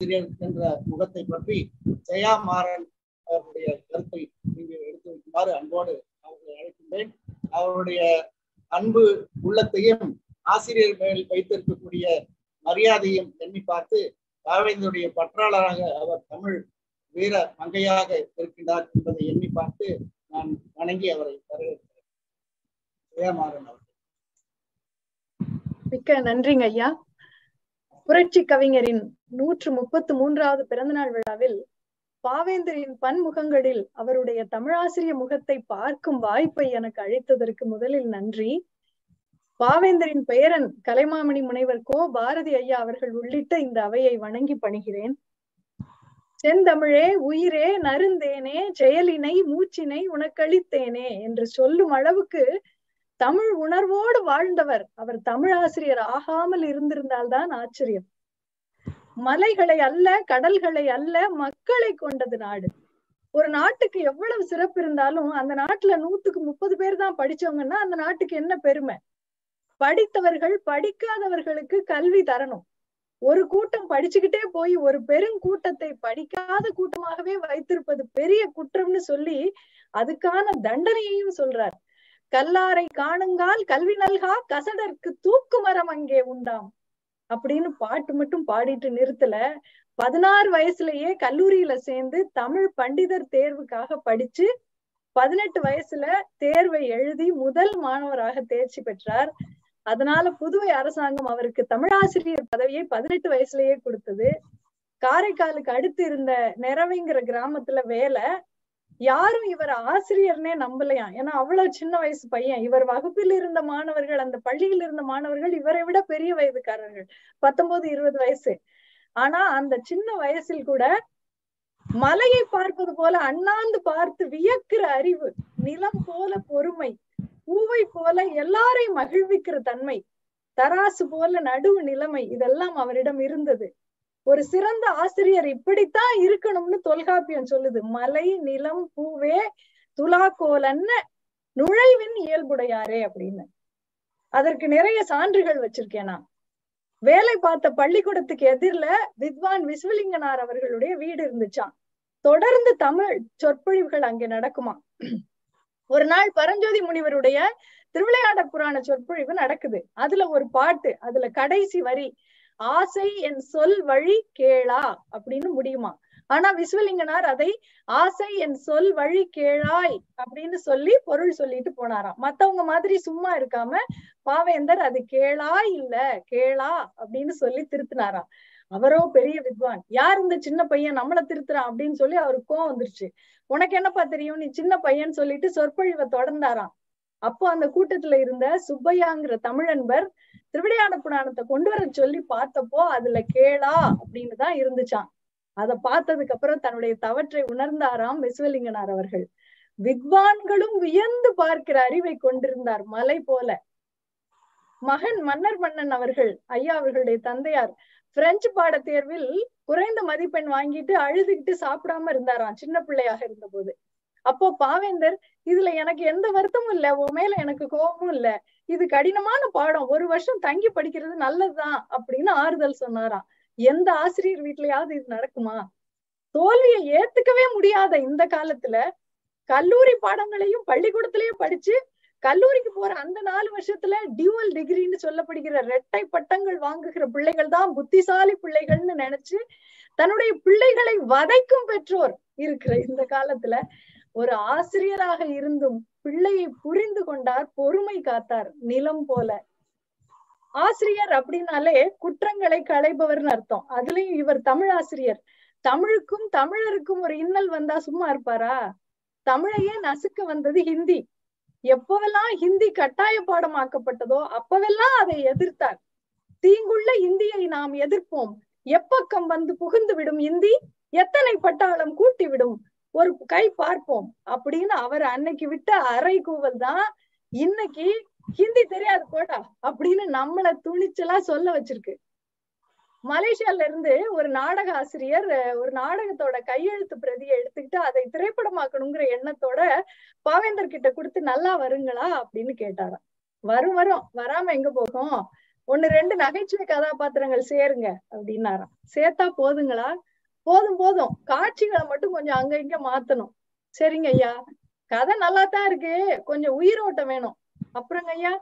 ஆசிரியர் என்ற முகத்தை பற்றி ஜெயா மாறன் அவருடைய கருத்தை இங்கு எடுத்து வைக்குமாறு அன்போடு அவர்களை அழைக்கின்றேன். அவருடைய அன்பு உள்ளத்தையும் ஆசிரியர் மேல் வைத்திருக்கக்கூடிய மரியாதையும் எண்ணி பார்த்து ராவேந்தருடைய பற்றாளராக அவர் தமிழ் வீர மங்கையாக இருக்கின்றார் என்பதை எண்ணி பார்த்து நான் வணங்கி அவரை வரவேற்கிறேன். ஜெயமாறன் அவர்கள். மிக்க நன்றிங்க ஐயா. புரட்சி கவிஞரின் நூற்று முப்பத்து மூன்றாவது பிறந்தநாள் விழாவில் பாவேந்தரின் பன்முகங்களில் அவருடைய தமிழாசிரிய முகத்தை பார்க்கும் வாய்ப்பை எனக்கு அழைத்ததற்கு முதலில் நன்றி. பாவேந்தரின் பெயரன் கலைமாமணி முனைவர் கோ பாரதி ஐயா அவர்கள் உள்ளிட்ட இந்த அவையை வணங்கி பணிகிறேன். செந்தமிழே உயிரே நருந்தேனே செயலினை மூச்சினை உனக்களித்தேனே என்று சொல்லும் அளவுக்கு தமிழ் உணர்வோடு வாழ்ந்தவர் அவர் தமிழ் ஆசிரியர் ஆகாமல் இருந்திருந்தால்தான் ஆச்சரியம். மலைகளை அல்ல கடல்களை அல்ல மக்களை கொண்டது நாடு. ஒரு நாட்டுக்கு எவ்வளவு சிறப்பு இருந்தாலும் அந்த நாட்டுல நூத்துக்கு முப்பது பேர் தான் படிச்சவங்கன்னா அந்த நாட்டுக்கு என்ன பெருமை? படித்தவர்கள் படிக்காதவர்களுக்கு கல்வி தரணும். ஒரு கூட்டம் படிச்சுக்கிட்டே போய் ஒரு பெருங்கூட்டத்தை படிக்காத கூட்டமாகவே வைத்திருப்பது பெரிய குற்றம்னு சொல்லி அதுக்கான தண்டனையையும் சொல்றார். கல்லாரை காணுங்கால் கல்வி நல்கா கசடற்கு தூக்கு மரம் அங்கே உண்டாம். அப்படின்னு பாட்டு மட்டும் பாடிட்டு நிறுத்தல. பதினாறு வயசுலயே கல்லூரியில சேர்ந்து தமிழ் பண்டிதர் தேர்வுக்காக படிச்சு பதினெட்டு வயசுல தேர்வை எழுதி முதல் மாணவராக தேர்ச்சி பெற்றார். அதனால புதுவை அரசாங்கம் அவருக்கு தமிழாசிரியர் பதவியை பதினெட்டு வயசுலயே கொடுத்தது. காரைக்காலுக்கு அடுத்து இருந்த நிறவைங்கிற கிராமத்துல வேலை. யாரும் இவர் ஆசிரியர்னே நம்பலையாம் ஏன்னா அவ்வளவு சின்ன வயசு பையன். இவர் வகுப்பில் இருந்த மாணவர்கள் அந்த பள்ளியில் இருந்த மாணவர்கள் இவரை விட பெரிய வயதுக்காரர்கள். பத்தொன்பது இருபது வயசு. ஆனா அந்த சின்ன வயசில் கூட மலையை பார்ப்பது போல அண்ணாந்து பார்த்து வியக்கிற அறிவு நிலம் போல பொறுமை பூவை போல எல்லாரையும் மகிழ்விக்கிற தன்மை தராசு போல நடுவு நிலைமை இதெல்லாம் அவரிடம் இருந்தது. ஒரு சிறந்த ஆசிரியர் இப்படித்தான் இருக்கணும்னு தொல்காப்பியம் சொல்லுது. மலை நிலம் பூவே துலாக்கோலன்னு நுழைவின் இயல்புடையாரே அப்படின்னு. அதற்கு நிறைய சான்றுகள் வச்சிருக்கேன் நான். வேலை பார்த்த பள்ளிக்கூடத்துக்கு எதிரில வித்வான் விஸ்வலிங்கனார் அவர்களுடைய வீடு இருந்துச்சான் தொடர்ந்து தமிழ் சொற்பொழிவுகள் அங்கே நடக்குமா? ஒரு நாள் பரஞ்சோதி முனிவருடைய திருவிளையாட புராண சொற்பொழிவு நடக்குது. அதுல ஒரு பாட்டு அதுல கடைசி வரி ஆசை என் சொல் வழி கேளா அப்படின்னு முடியுமா? ஆனா விஸ்வலிங்கனார் அதை ஆசை என் சொல் வழி கேளாய் அப்படின்னு சொல்லி பொருள் சொல்லிட்டு போனாராம். மத்தவங்க மாதிரி சும்மா இருக்காம பாவேந்தர் அது கேளா இல்ல கேளா அப்படின்னு சொல்லி திருத்தினாராம். அவரோ பெரிய வித்வான். யார் இந்த சின்ன பையன் நம்மள திருத்துறான் அப்படின்னு சொல்லி அவருக்கு கோவம் வந்துருச்சு. உனக்கு என்னப்பா தெரியும்? நீ சின்ன பையன் சொல்லிட்டு சொற்பொழிவை தொடர்ந்தாராம். அப்போ அந்த கூட்டத்துல இருந்த சுப்பையாங்கிற தமிழன்பர் திருவிளையாட புராணத்தை கொண்டு வர சொல்லி பார்த்தப்போ அதுல கேளா அப்படின்னு தான் இருந்துச்சான் அதை பார்த்ததுக்கு அப்புறம் தன்னுடைய தவற்றை உணர்ந்தாராம் விஸ்வலிங்கனார் அவர்கள். வித்வான்களும் வியந்து பார்க்கிற அறிவை கொண்டிருந்தார் மலை போல. மகன் மன்னர் மன்னன் அவர்கள் ஐயா அவர்களுடைய தந்தையார் பிரெஞ்சு பாட தேர்வில் குறைந்த மதிப்பெண் வாங்கிட்டு அழுதுகிட்டு சாப்பிடாம இருந்தாராம் சின்ன பிள்ளையாக இருந்த போது அப்போ பாவேந்தர் இதுல எனக்கு எந்த வருத்தமும் இல்ல உன் மேல எனக்கு கோபமும் இல்ல. இது கடினமான பாடம். ஒரு வருஷம் தங்கி படிக்கிறது நல்லதுதான் அப்படின்னு ஆறுதல் சொன்னாராம். எந்த ஆசிரியர் வீட்லயாவது இது நடக்குமா? தோல்வியை ஏத்துக்கவே முடியாத இந்த காலத்துல கல்லூரி பாடங்களையும் பள்ளிக்கூடத்திலயும் படிச்சு கல்லூரிக்கு போற அந்த நாலு வருஷத்துல டியூவல் டிகிரின்னு சொல்லப்படுகிற இரட்டை பட்டங்கள் வாங்குகிற பிள்ளைகள் தான் புத்திசாலி பிள்ளைகள்னு நினைச்சு தன்னுடைய பிள்ளைகளை வதைக்கும் பெற்றோர் இருக்கிற இந்த காலத்துல ஒரு ஆசிரியராக இருந்தும் பிள்ளையை புரிந்து கொண்டார் பொறுமை காத்தார் நிலம் போல. ஆசிரியர் அப்படின்னாலே குற்றங்களை களைபவர்னு அர்த்தம். அதுலயும் இவர் தமிழ் ஆசிரியர். தமிழுக்கும் தமிழருக்கும் ஒரு இன்னல் வந்தா சும்மா இருப்பாரா? தமிழையே நசுக்க வந்தது ஹிந்தி. எப்பவெல்லாம் ஹிந்தி கட்டாய பாடமாக்கப்பட்டதோ அப்பவெல்லாம் அதை எதிர்த்தார். தீங்குள்ள இந்தியை நாம் எதிர்ப்போம். எப்பக்கம் வந்து புகுந்து விடும் இந்தி எத்தனை பட்டாளம் கூட்டி விடும் ஒரு கை பார்ப்போம் அப்படின்னு அவர் அன்னைக்கு விட்ட அரை கூவல் தான் இன்னைக்கு ஹிந்தி தெரியாது போடா அப்படின்னு நம்மள துணிச்சலா சொல்ல வச்சிருக்கு. மலேசியால இருந்து ஒரு நாடக ஆசிரியர் ஒரு நாடகத்தோட கையெழுத்து பிரதியை எடுத்துக்கிட்டு அதை திரைப்படமாக்கணுங்கிற எண்ணத்தோட பாவேந்தர் கிட்ட கொடுத்து நல்லா வருங்களா அப்படின்னு கேட்டாராம். வரும் வரும். வராம எங்க போகும்? ஒண்ணு ரெண்டு நகைச்சுவை கதாபாத்திரங்கள் சேருங்க அப்படின்னாராம். சேர்த்தா போதுங்களா? போதும் போதும். காட்சிகளை மட்டும் கொஞ்சம் அங்க இங்க மாத்தணும். சரிங்க ஐயா. கதை நல்லா தான் இருக்கு. கொஞ்சம் உயிரோட்டம் வேணும். அப்புறங்க ஐயா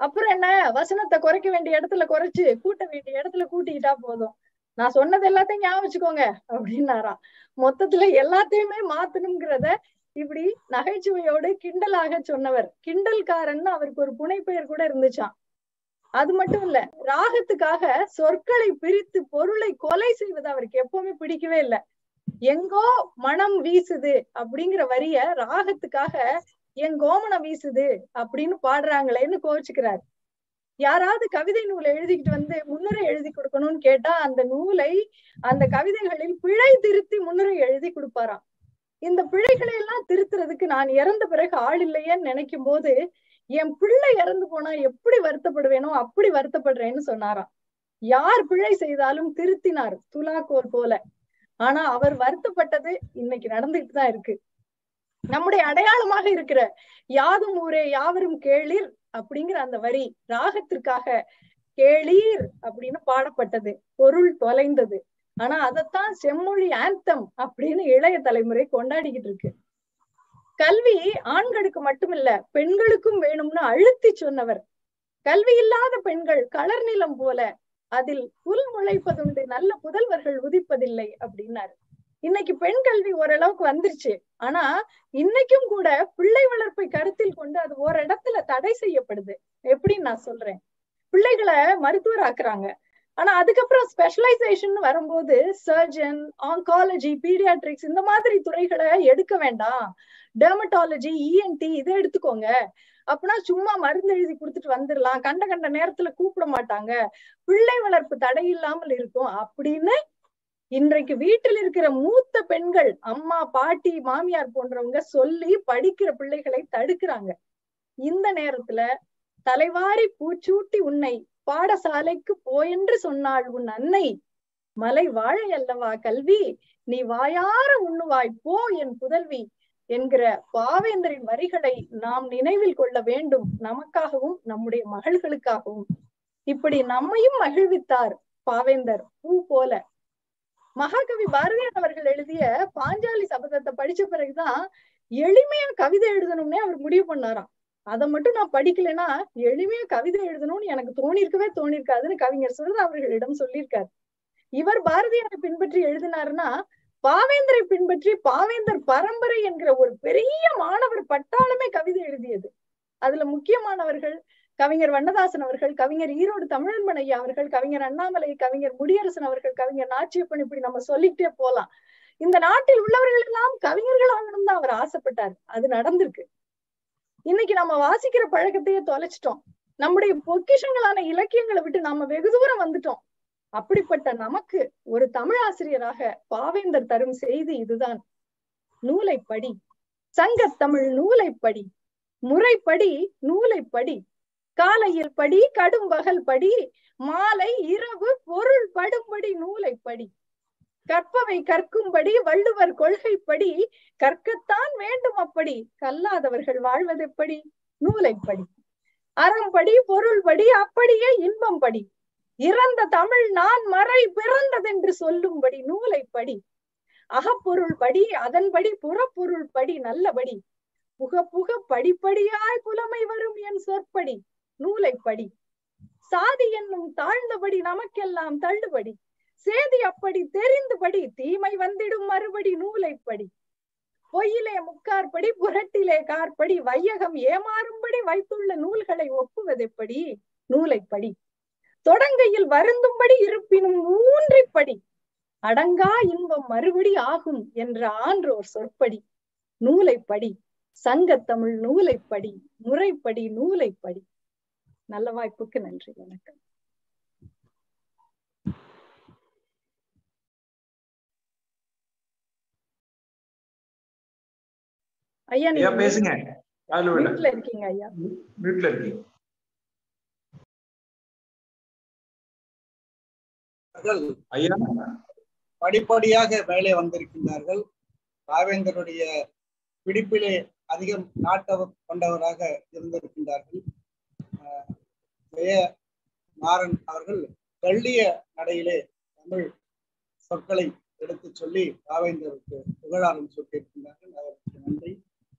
அப்புறம் என்ன? வசனத்தை குறைக்க வேண்டிய இடத்துல குறைச்சு கூட்ட வேண்டிய இடத்துல கூட்டிக்கிட்டா போதும். நான் சொன்னது எல்லாத்தையும் ஞாபகம் வச்சுக்கோங்க அப்படின்னாராம் மொத்தத்துல எல்லாத்தையுமே மாத்தணுங்கிறத இப்படி நகைச்சுவையோடு கிண்டலாக சொன்னவர். கிண்டல்காரன் அவருக்கு ஒரு புனைப்பெயர் கூட இருந்துச்சாம். அது மட்டும் இல்ல ராகத்துக்காக சொற்களை பிரித்து பொருளை கொலை செய்வது அவருக்கு எப்பவுமே பிடிக்கவே இல்லை. எங்கோ மனம் வீசுது அப்படிங்கிற வரிய ராகத்துக்காக என் கோமனம் வீசுது அப்படின்னு பாடுறாங்களேன்னு கோச்சுக்கிறார் யாராவது கவிதை நூலை எழுதிக்கிட்டு வந்து முன்னுரை எழுதி கொடுக்கணும்னு கேட்டா அந்த நூலை அந்த கவிதைகளில் பிழை திருத்தி முன்னுரை எழுதி கொடுப்பாராம். இந்த பிழைகளை எல்லாம் திருத்துறதுக்கு நான் இறந்த பிறகு ஆள் இல்லையேன்னு நினைக்கும் போது என் பிள்ளை இறந்து போனா எப்படி வருத்தப்படுவேனோ அப்படி வருத்தப்படுறேன்னு சொன்னாராம். யார் பிழை செய்தாலும் திருத்தினார் துலாக்கோர் போல. ஆனா அவர் வருத்தப்பட்டது இன்னைக்கு நடந்துகிட்டு தான் இருக்கு. நம்முடைய அடையாளமாக இருக்கிற யாதும் ஊரே யாவரும் கேளீர் அப்படிங்கிற அந்த வரி ராகத்திற்காக கேளீர் அப்படின்னு பாடப்பட்டது. பொருள் தொலைந்தது. ஆனா அதத்தான் செம்மொழி ஆந்தம் அப்படின்னு இளைய தலைமுறை கொண்டாடிக்கிட்டு இருக்கு. கல்வி ஆண்களுக்கு மட்டுமில்ல பெண்களுக்கும் வேணும்னு அழுத்தி சொன்னவர். கல்வி இல்லாத பெண்கள் கலர் நிலம் போல அதில் புல் முளைப்பதுண்டு நல்ல புதல்வர்கள் உதிப்பதில்லை அப்படின்னாரு. இன்னைக்கு பெண் கல்வி ஓரளவுக்கு வந்துருச்சு. ஆனா இன்னைக்கும் கூட பிள்ளை வளர்ப்பை கருத்தில் கொண்டு அது ஓரிடத்துல தடை செய்யப்படுது. எப்படின்னு நான் சொல்றேன். பிள்ளைகளை மருத்துவர் ஆக்குறாங்க. ஆனா அதுக்கப்புறம் ஸ்பெஷலைசேஷன் வரும்போது சர்ஜன் ஆங்காலஜி பீடியாட்ரிக்ஸ் இந்த மாதிரி துறைகளை எடுக்க வேண்டாம். டெர்மட்டாலஜி இஎன்டி இதை எடுத்துக்கோங்க. அப்படின்னா சும்மா மருந்து எழுதி கொடுத்துட்டு வந்துடலாம். கண்ட கண்ட நேரத்துல கூப்பிட மாட்டாங்க. பிள்ளை வளர்ப்பு தடை இல்லாமல் இருக்கும். அப்படின்னு இன்றைக்கு வீட்டில் இருக்கிற மூத்த பெண்கள் அம்மா பாட்டி மாமியார் போன்றவங்க சொல்லி படிக்கிற பிள்ளைகளை தடுக்கிறாங்க. இந்த நேரத்துல தலைவாரி பூச்சூட்டி உன்னை பாடசாலைக்கு போயென்று சொன்னாள் உன் அன்னை. மலை வாழை அல்லவா கல்வி? நீ வாயார உண்ணுவாய் போ என் புதல்வி என்கிற பாவேந்தரின் வரிகளை நாம் நினைவில் கொள்ள வேண்டும். நமக்காகவும் நம்முடைய மகள்களுக்காகவும். இப்படி நம்மையும் மகிழ்வித்தார் பாவேந்தர் பூ போல. மகாகவி பாரதியார் அவர்கள் எழுதிய பாஞ்சாலி சபதத்தை படிச்ச பிறகுதான் எளிமையா கவிதை எழுதணும்னே அவர் முடிவு பண்ணாராம். அதை மட்டும் நான் படிக்கலைன்னா எளிமையா கவிதை எழுதணும்னு எனக்கு தோணிருக்கவே தோணிருக்காதுன்னு கவிஞர் சுரதா அவர்களிடம் சொல்லியிருக்காரு. இவர் பாரதியாரை பின்பற்றி எழுதினாருன்னா பாவேந்தரை பின்பற்றி பாவேந்தர் பரம்பரை என்கிற ஒரு பெரிய மாணவர் பட்டாளமே கவிதை எழுதியது. அதுல முக்கியமானவர்கள் கவிஞர் வண்ணதாசன் அவர்கள் கவிஞர் ஈரோடு தமிழன்பன் ஐயா அவர்கள் கவிஞர் அண்ணாமலை கவிஞர் முடியரசன் அவர்கள் கவிஞர் நாச்சியப்பன் இப்படி நம்ம சொல்லிக்கிட்டே போலாம். இந்த நாட்டில் உள்ளவர்கள் எல்லாம் கவிஞர்கள் ஆகணும் தான் அவர் ஆசைப்பட்டார். அது நடந்திருக்கு. இன்னைக்கு நம்ம வாசிக்கிற பழக்கத்தையே தொலைச்சிட்டோம். நம்முடைய பொக்கிஷங்களான இலக்கியங்களை விட்டு நாம வெகு தூரம் வந்துட்டோம். அப்படிப்பட்ட நமக்கு ஒரு தமிழ் ஆசிரியராக பாவேந்தர் தரும் செய்தி இதுதான். நூலை படி சங்கத்தமிழ் நூலை படி முறைப்படி நூலை படி காலையில் படி கடும் பகல் படி மாலை இரவு பொருள் படும்படி நூலை படி கற்பவை கற்கும்படி வள்ளுவர் கொள்கைப்படி கற்கத்தான் வேண்டும் அப்படி. கல்லாதவர்கள் வாழ்வதெப்படி? எப்படி நூலைப்படி. அறம்படி பொருள்படி அப்படியே இன்பம் படி இறந்த தமிழ் நான் மறை பிறந்ததென்று சொல்லும்படி நூலைப்படி. அகப்பொருள் படி அதன்படி புறப்பொருள் படி நல்லபடி. புக புக படிப்படியாய் புலமை வரும் என் சொற்படி. நூலைப்படி. சாதி என்னும் தாழ்ந்தபடி நமக்கெல்லாம் தள்ளுபடி. சேதி அப்படி தெரிந்துபடி தீமை வந்திடும் மறுபடி நூலைப்படி. பொய்யிலே முக்கார்படி புரட்டிலே கார்படி வையகம் ஏமாறும்படி வைத்துள்ள நூல்களை ஒப்புவதெப்படி? நூலைப்படி. தொடங்கையில் வருந்தும்படி இருப்பினும் ஊன்றிப்படி. அடங்கா இன்பம் மறுபடி ஆகும் என்ற ஆன்றோர் சொற்படி. நூலைப்படி. சங்கத்தமிழ் நூலைப்படி. முறைப்படி நூலைப்படி. நல்ல வாய்ப்புக்கு நன்றி வணக்கம். ஐயா நீங்க பேசுங்க. காதுல விட. வீட்டுல இருக்கீங்க ஐயா. வீட்டுல இருக்கீங்க. ஐயா. படிப்படியாக மேலே வந்திருக்கின்றார்கள். ராவேந்தருடைய பிடிப்பிலே அதிகம் நாட்டவர் கொண்டவராக இருந்திருக்கின்றார்கள். ஆஹ் ஜெய மாறன் அவர்கள் கள்ளிய நடையிலே தமிழ் சொற்களை எடுத்து சொல்லி பாவேந்தருக்கு புகழாரம் சூட்டியிருக்கின்றார்கள். அவருக்கு நன்றி.